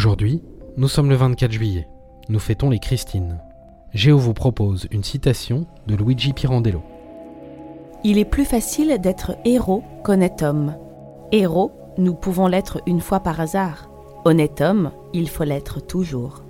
Aujourd'hui, nous sommes le 24 juillet. Nous fêtons les Christines. Géo vous propose une citation de Luigi Pirandello. Il est plus facile d'être héros qu'honnête homme. Héros, nous pouvons l'être une fois par hasard. Honnête homme, il faut l'être toujours.